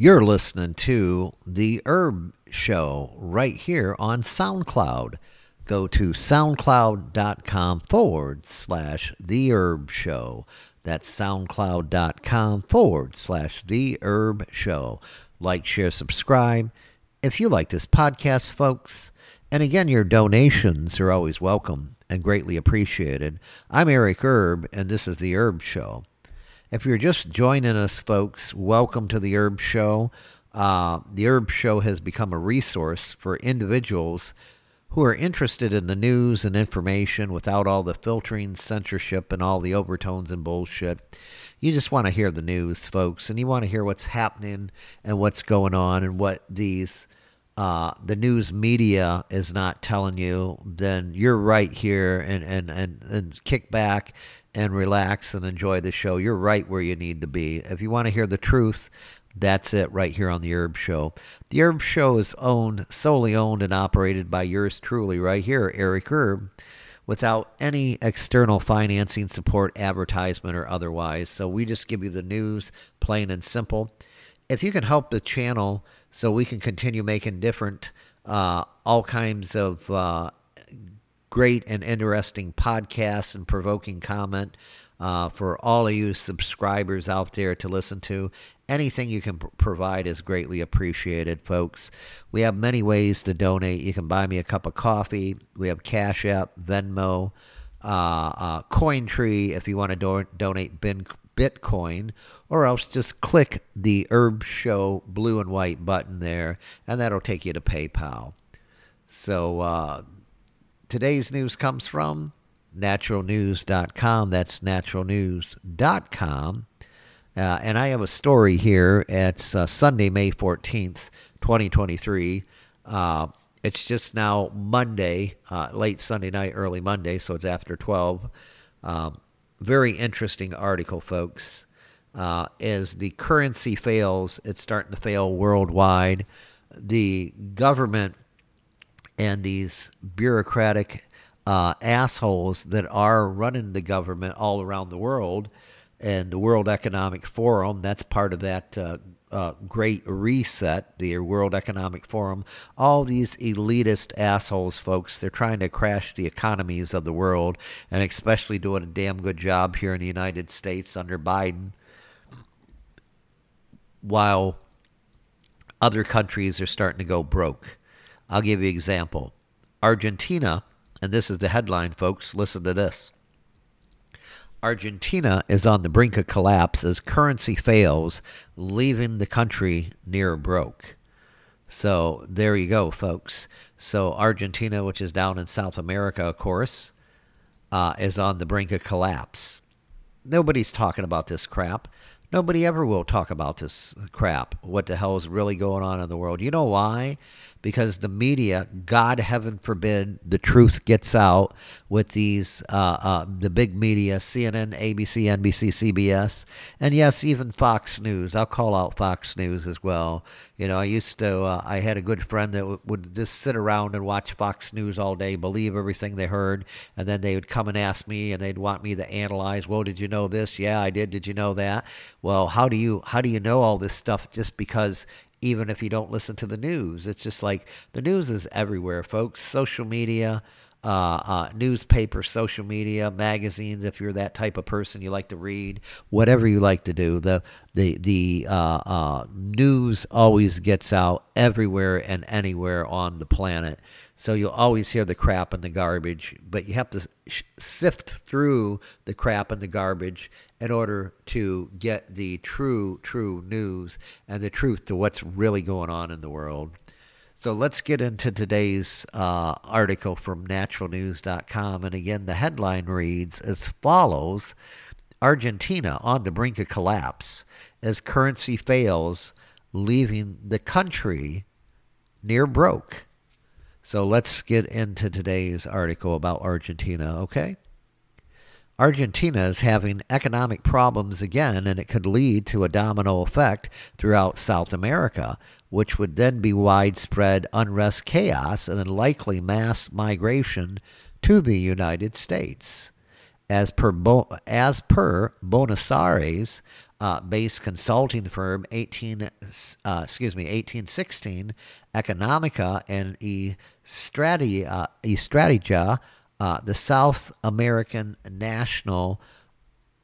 You're listening to The Herb Show right here on SoundCloud. Go to soundcloud.com forward slash The Herb Show. That's soundcloud.com forward slash The Herb Show. Like, share, subscribe. If you like this podcast, folks, and again, your donations are always welcome and greatly appreciated. I'm Eric Herb, and this is The Herb Show. If you're just joining us, folks, welcome to The Herb Show. Uh, the Herb Show has become a resource for individuals who are interested in the news and information without all the filtering, censorship, and all the overtones and bullshit. You just want to hear the news, folks, and you want to hear what's happening and what's going on and what these uh, the news media is not telling you, then you're right here and, and, and, and kick back and relax and enjoy the show. You're right where you need to be. If you want to hear the truth, that's it right here on the Herb Show. The Herb Show is owned, solely owned and operated by yours truly, right here, Eric Herb, without any external financing support, advertisement, or otherwise. So we just give you the news, plain and simple. If you can help the channel so we can continue making different, uh, all kinds of uh, great and interesting podcasts and provoking comment uh, for all of you subscribers out there to listen to. Anything you can pr- provide is greatly appreciated, folks. We have many ways to donate. You can buy me a cup of coffee. We have Cash App, Venmo, uh, uh, if you want to do- donate bin- Bitcoin, or else just click the Herb Show blue and white button there, and that'll take you to PayPal. So uh, today's news comes from naturalnews.com. That's naturalnews.com. Uh, and I have a story here. It's uh, Sunday, May 14th, 2023. Uh, it's just now Monday, uh, late Sunday night, early Monday, so it's after 12. Um, very interesting article, folks. Uh, as the currency fails, it's starting to fail worldwide. The government and these bureaucratic uh, assholes that are running the government all around the world and the World Economic Forum, that's part of that uh, uh, great reset, the World Economic Forum. All these elitist assholes, folks, they're trying to crash the economies of the world and especially doing a damn good job here in the United States under Biden while other countries are starting to go broke. I'll give you an example. Argentina, and this is the headline, folks, listen to this. Argentina is on the brink of collapse as currency fails, leaving the country near broke. So there you go, folks. So Argentina, which is down in South America, of course, uh, is on the brink of collapse. Nobody's talking about this crap. Nobody ever will talk about this crap. What the hell is really going on in the world? You know why? Because the media, God heaven forbid, the truth gets out with these, uh, uh, the big media, CNN, ABC, NBC, CBS, and yes, even Fox News. I'll call out Fox News as well. You know, I used to, uh, I had a good friend that w- would just sit around and watch Fox News all day, believe everything they heard, and then they would come and ask me and they'd want me to analyze, well, did you know this? Yeah, I did. Did you know that? Well, how do you how do you know all this stuff just because even if you don't listen to the news? It's just like the news is everywhere, folks. Social media, uh, uh, newspaper, social media, magazines. If you're that type of person, you like to read, whatever you like to do. The the the uh, uh news always gets out everywhere and anywhere on the planet. So you'll always hear the crap and the garbage, but you have to sift through the crap and the garbage in order to get the true, true news and the truth to what's really going on in the world. So let's get into today's uh, article from naturalnews.com. And again, the headline reads as follows Argentina on the brink of collapse as currency fails, leaving the country near broke. So let's get into today's article about Argentina, okay? Argentina is having economic problems again, and it could lead to a domino effect throughout South America, which would then be widespread unrest, chaos, and likely mass migration to the United States. As per, Bo- as per Buenos Aires, uh, based consulting firm 18 uh, excuse me 1816 Economica and e Strategia, e Strategia uh, the South American National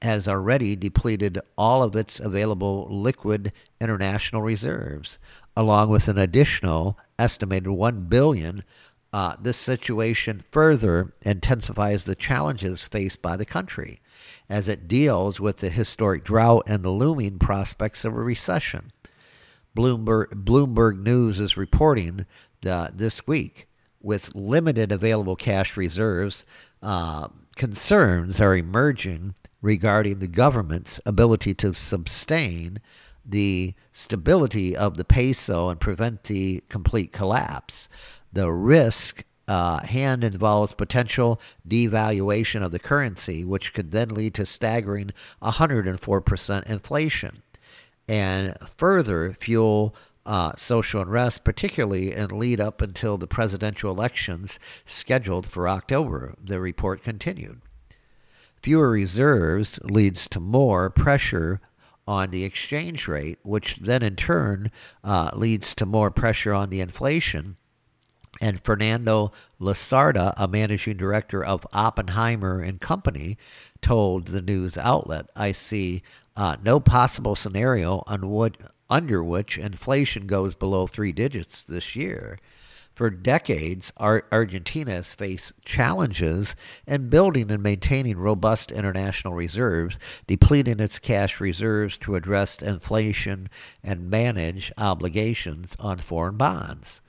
has already depleted all of its available liquid international reserves, along with an additional estimated 1 billion. Uh, this situation further intensifies the challenges faced by the country as it deals with the historic drought and the looming prospects of a recession. Bloomberg, Bloomberg News is reporting that this week, with limited available cash reserves, uh, concerns are emerging regarding the government's ability to sustain the stability of the peso and prevent the complete collapse. The risk uh, hand involves potential devaluation of the currency, which could then lead to staggering 104% inflation and further fuel uh, social unrest, particularly in lead up until the presidential elections scheduled for October, the report continued. Fewer reserves leads to more pressure on the exchange rate, which then in turn uh, leads to more pressure on the inflation. And Fernando Lasarda, a managing director of Oppenheimer and Company, told the news outlet, "I see uh, no possible scenario on what, under which inflation goes below three digits this year." For decades, Argentina has faced challenges in building and maintaining robust international reserves, depleting its cash reserves to address inflation and manage obligations on foreign bonds.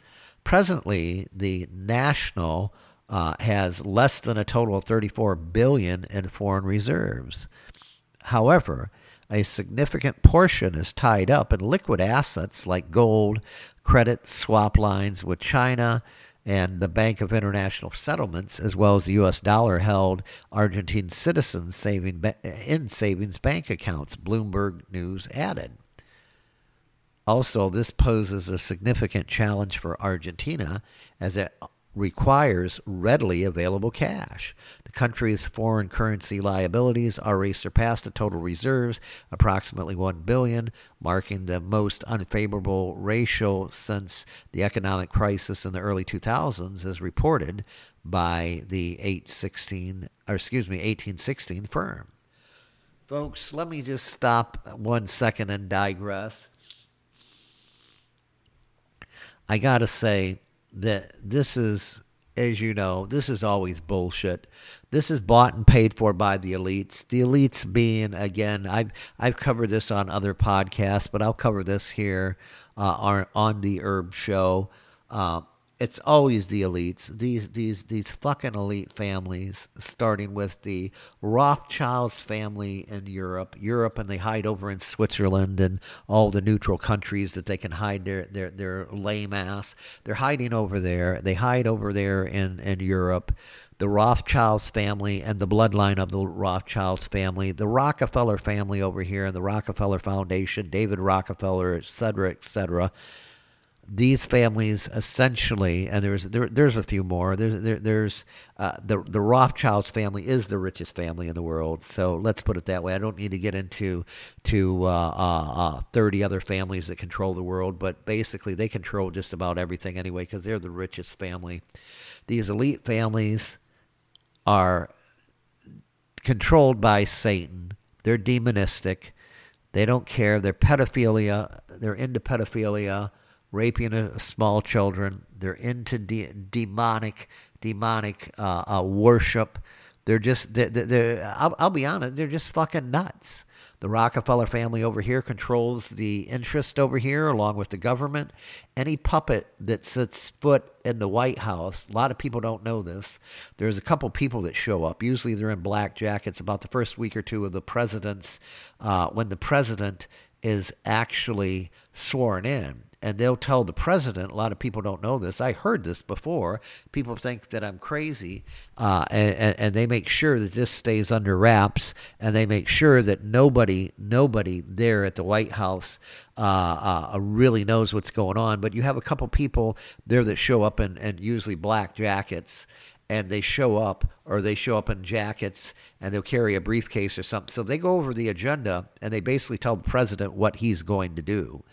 Presently, the national uh, has less than a total of 34 billion in foreign reserves. However, a significant portion is tied up in liquid assets like gold, credit swap lines with China and the Bank of International Settlements, as well as the U.S. dollar held Argentine citizens saving in savings bank accounts, Bloomberg News added. Also, this poses a significant challenge for Argentina as it requires readily available cash. The country's foreign currency liabilities already surpass the total reserves, approximately 1 billion, marking the most unfavorable ratio since the economic crisis in the early 2000s as reported by the 816 or excuse me 1816 firm. Folks, let me just stop one second and digress. I got to say that this is, as you know, this is always bullshit. This is bought and paid for by the elites. The elites being, again, I've I've covered this on other podcasts, but I'll cover this here uh, on on the Herb Show. Uh, it's always the elites. These these these fucking elite families, starting with the Rothschilds family in Europe, Europe, and they hide over in Switzerland and all the neutral countries that they can hide their their their lame ass. They're hiding over there. They hide over there in in Europe. The Rothschilds family and the bloodline of the Rothschilds family, the Rockefeller family over here, and the Rockefeller Foundation, David Rockefeller, et cetera, et cetera these families essentially, and there's there, there's a few more. There's there, there's uh, the the Rothschilds family is the richest family in the world. So let's put it that way. I don't need to get into to uh, uh, uh 30 other families that control the world, but basically they control just about everything anyway because they're the richest family. These elite families are controlled by Satan. They're demonistic. They don't care. They're pedophilia. They're into pedophilia raping a, small children. They're into de- demonic, demonic uh, uh, worship. They're just, they're, they're, I'll, I'll be honest, they're just fucking nuts. The Rockefeller family over here controls the interest over here, along with the government. Any puppet that sets foot in the White House, a lot of people don't know this. There's a couple people that show up. Usually they're in black jackets about the first week or two of the president's, uh, when the president is actually sworn in and they'll tell the president. A lot of people don't know this. I heard this before. People think that I'm crazy, uh, and, and, they make sure that this stays under wraps, and they make sure that nobody, nobody there at the White House uh, uh, really knows what's going on. But you have a couple people there that show up in, in usually black jackets, and they show up or they show up in jackets and they'll carry a briefcase or something. So they go over the agenda and they basically tell the president what he's going to do.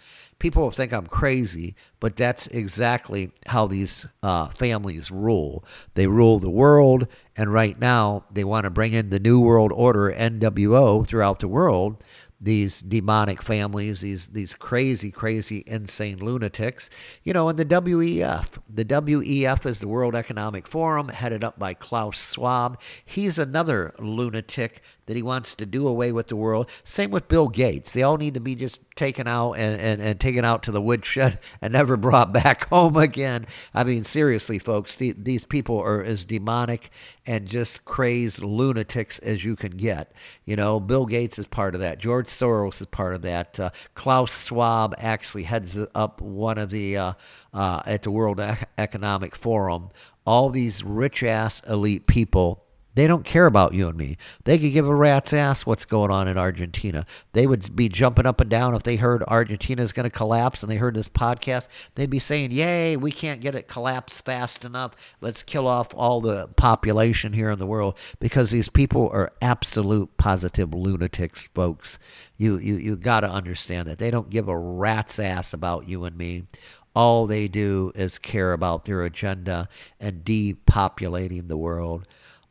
People think I'm crazy, but that's exactly how these uh, families rule. They rule the world, and right now they want to bring in the New World Order, NWO, throughout the world these demonic families, these these crazy, crazy, insane lunatics. You know, and the WEF. The WEF is the World Economic Forum, headed up by Klaus Schwab. He's another lunatic that he wants to do away with the world. Same with Bill Gates. They all need to be just taken out and, and, and taken out to the woodshed and never brought back home again. I mean, seriously, folks, the, these people are as demonic and just crazed lunatics as you can get. You know, Bill Gates is part of that. George Soros is part of that. Uh, Klaus Schwab actually heads up one of the, uh, uh, at the World Economic Forum. All these rich ass elite people they don't care about you and me. They could give a rat's ass what's going on in Argentina. They would be jumping up and down if they heard Argentina is going to collapse and they heard this podcast. They'd be saying, Yay, we can't get it collapsed fast enough. Let's kill off all the population here in the world because these people are absolute positive lunatics, folks. You, you, you got to understand that. They don't give a rat's ass about you and me. All they do is care about their agenda and depopulating the world.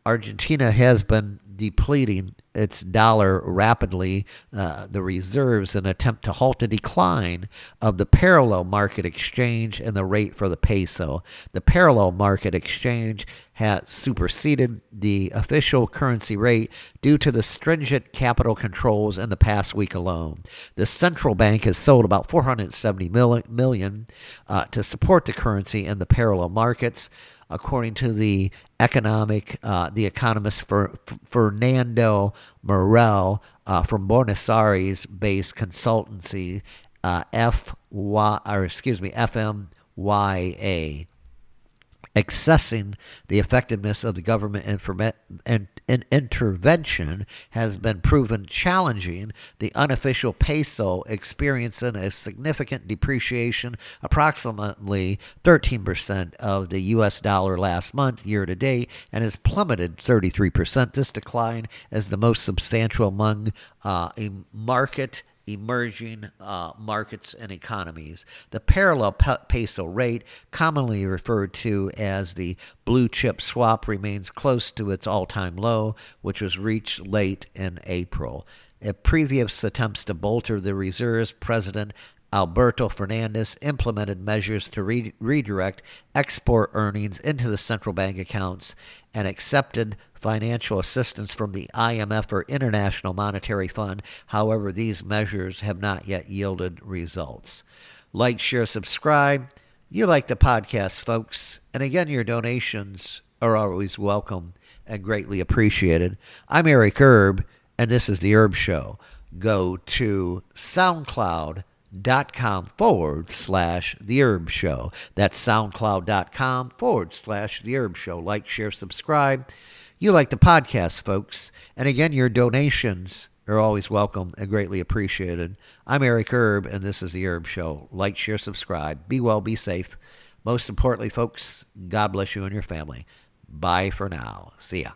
Argentina has been depleting its dollar rapidly, uh, the reserves, in an attempt to halt the decline of the parallel market exchange and the rate for the peso. The parallel market exchange has superseded the official currency rate due to the stringent capital controls in the past week alone. The central bank has sold about 470 million uh, to support the currency in the parallel markets according to the economic, uh, the economist Fernando Marull uh, from Buenos Aires-based consultancy uh, FY, or excuse me, FMYA accessing the effectiveness of the government informa- and, and intervention has been proven challenging. The unofficial peso experiencing a significant depreciation, approximately 13% of the US dollar last month, year to date, and has plummeted 33%. This decline is the most substantial among uh, a market emerging uh, markets and economies. The parallel peso rate, commonly referred to as the blue chip swap, remains close to its all time low, which was reached late in April. Previous attempts to bolster the reserves, President Alberto Fernandez implemented measures to re- redirect export earnings into the central bank accounts and accepted financial assistance from the IMF or International Monetary Fund. However, these measures have not yet yielded results. Like, share, subscribe. You like the podcast, folks. And again, your donations are always welcome and greatly appreciated. I'm Eric Herb, and this is The Herb Show. Go to SoundCloud dot com forward slash the herb show. That's soundcloud.com forward slash the herb show. Like share subscribe. You like the podcast folks. And again your donations are always welcome and greatly appreciated. I'm eric herb and this is the herb show. Like share subscribe. Be well be safe. Most importantly folks god bless you and your family. Bye for now. See ya